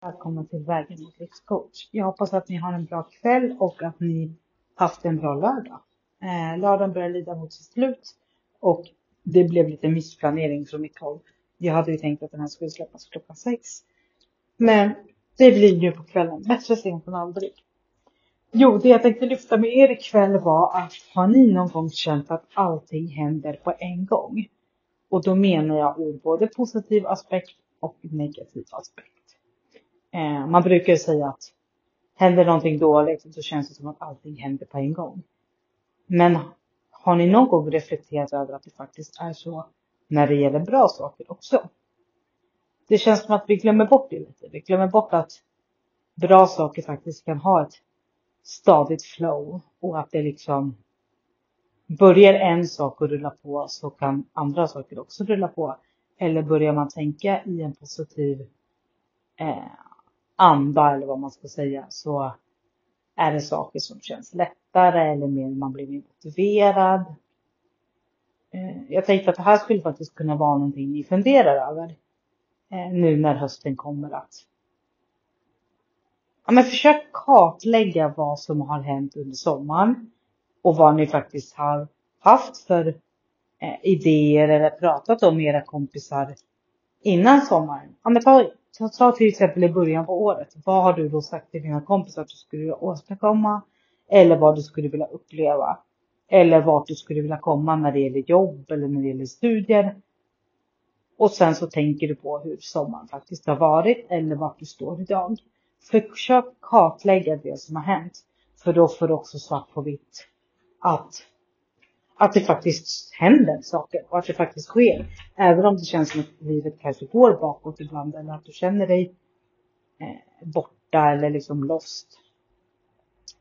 Välkomna till Vägen mot livscoach. Jag hoppas att ni har en bra kväll och att ni haft en bra lördag. Eh, lördagen börjar lida mot sitt slut och det blev lite missplanering från mitt håll. Jag hade ju tänkt att den här skulle släppas klockan sex. Men det blir nu på kvällen. Bättre sent än aldrig. Jo, det jag tänkte lyfta med er ikväll var att har ni någon gång känt att allting händer på en gång? Och då menar jag ur både positiv aspekt och negativ aspekt. Eh, man brukar säga att händer någonting dåligt så känns det som att allting händer på en gång. Men har ni någon gång reflekterat över att det faktiskt är så när det gäller bra saker också? Det känns som att vi glömmer bort det lite. Vi glömmer bort att bra saker faktiskt kan ha ett stadigt flow och att det liksom börjar en sak att rulla på så kan andra saker också rulla på. Eller börjar man tänka i en positiv eh, anda eller vad man ska säga så är det saker som känns lättare eller mer, man blir mer motiverad. Eh, jag tänkte att det här skulle faktiskt kunna vara någonting ni funderar över eh, nu när hösten kommer att ja, men försök kartlägga vad som har hänt under sommaren och vad ni faktiskt har haft för eh, idéer eller pratat om med era kompisar innan sommaren. Ja, men ta jag sa till exempel i början på året. Vad har du då sagt till dina kompisar att du skulle vilja åstadkomma? Eller vad du skulle vilja uppleva? Eller vart du skulle vilja komma när det gäller jobb eller när det gäller studier. Och sen så tänker du på hur sommaren faktiskt har varit eller vart du står idag. Försök kartlägga det som har hänt. För då får du också svart på vitt att att det faktiskt händer saker och att det faktiskt sker. Även om det känns som att livet kanske går bakåt ibland eller att du känner dig eh, borta eller liksom lost.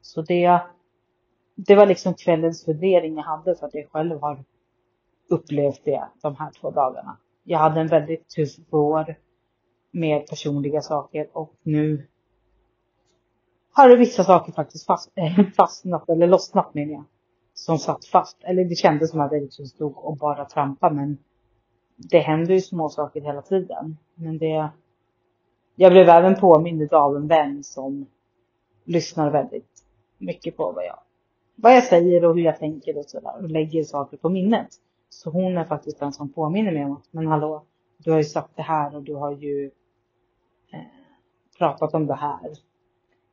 Så det, det var liksom kvällens fundering jag hade för att jag själv har upplevt det de här två dagarna. Jag hade en väldigt tuff vår med personliga saker och nu har vissa saker faktiskt fast, fastnat eller lossnat menar jag som satt fast. Eller det kändes som att jag liksom stod och bara trampade men det händer ju små saker hela tiden. Men det... Jag blev även påmind av en vän som lyssnar väldigt mycket på vad jag, vad jag säger och hur jag tänker och sådär och lägger saker på minnet. Så hon är faktiskt den som påminner mig om att, men hallå, du har ju sagt det här och du har ju eh, pratat om det här.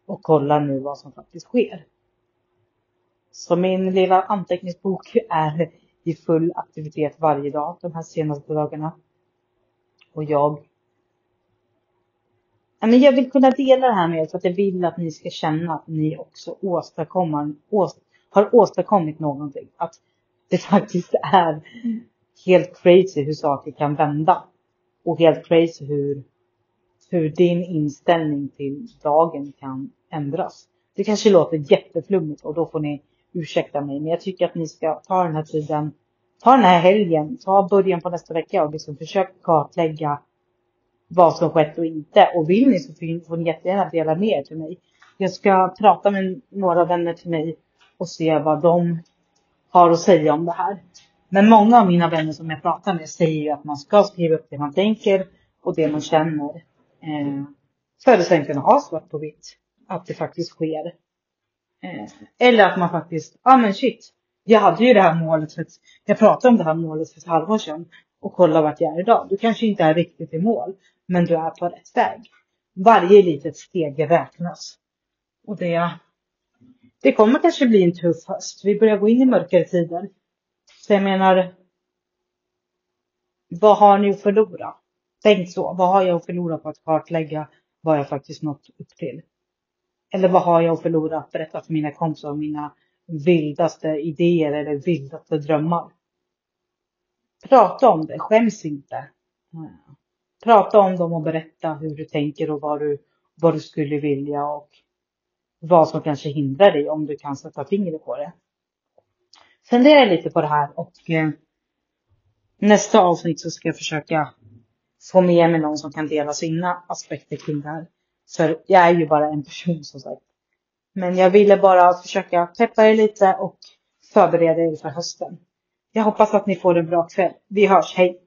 Och kolla nu vad som faktiskt sker. Så min lilla anteckningsbok är i full aktivitet varje dag de här senaste dagarna. Och jag men jag vill kunna dela det här med er för att jag vill att ni ska känna att ni också åstadkommer, åst, har åstadkommit någonting. Att det faktiskt är helt crazy hur saker kan vända. Och helt crazy hur, hur din inställning till dagen kan ändras. Det kanske låter jätteflummigt och då får ni ursäkta mig, men jag tycker att ni ska ta den här tiden, ta den här helgen, ta början på nästa vecka och liksom försök kartlägga vad som skett och inte. Och vill ni så får ni jättegärna dela med er till mig. Jag ska prata med några vänner till mig och se vad de har att säga om det här. Men många av mina vänner som jag pratar med säger ju att man ska skriva upp det man tänker och det man känner. Eh, för att sen kunna ha svart på vitt. Att det faktiskt sker. Eh, eller att man faktiskt, ja ah, men shit, jag hade ju det här målet för att, jag pratade om det här målet för ett halvår sedan och kolla vart jag är idag. Du kanske inte är riktigt i mål, men du är på rätt väg. Varje litet steg räknas. Och det, det kommer kanske bli en tuff höst. Vi börjar gå in i mörkare tider. Så jag menar, vad har ni att förlora? Tänk så, vad har jag att förlora på att kartlägga vad jag faktiskt nått upp till? Eller vad har jag att förlora att berätta för mina kompisar om mina vildaste idéer eller vildaste drömmar? Prata om det, skäms inte. Prata om dem och berätta hur du tänker och vad du, vad du skulle vilja och vad som kanske hindrar dig om du kan sätta fingret på det. Fundera lite på det här och eh, nästa avsnitt så ska jag försöka få med mig någon som kan dela sina aspekter kring det här. För jag är ju bara en person som sagt. Men jag ville bara försöka peppa er lite och förbereda er för hösten. Jag hoppas att ni får en bra kväll. Vi hörs, hej!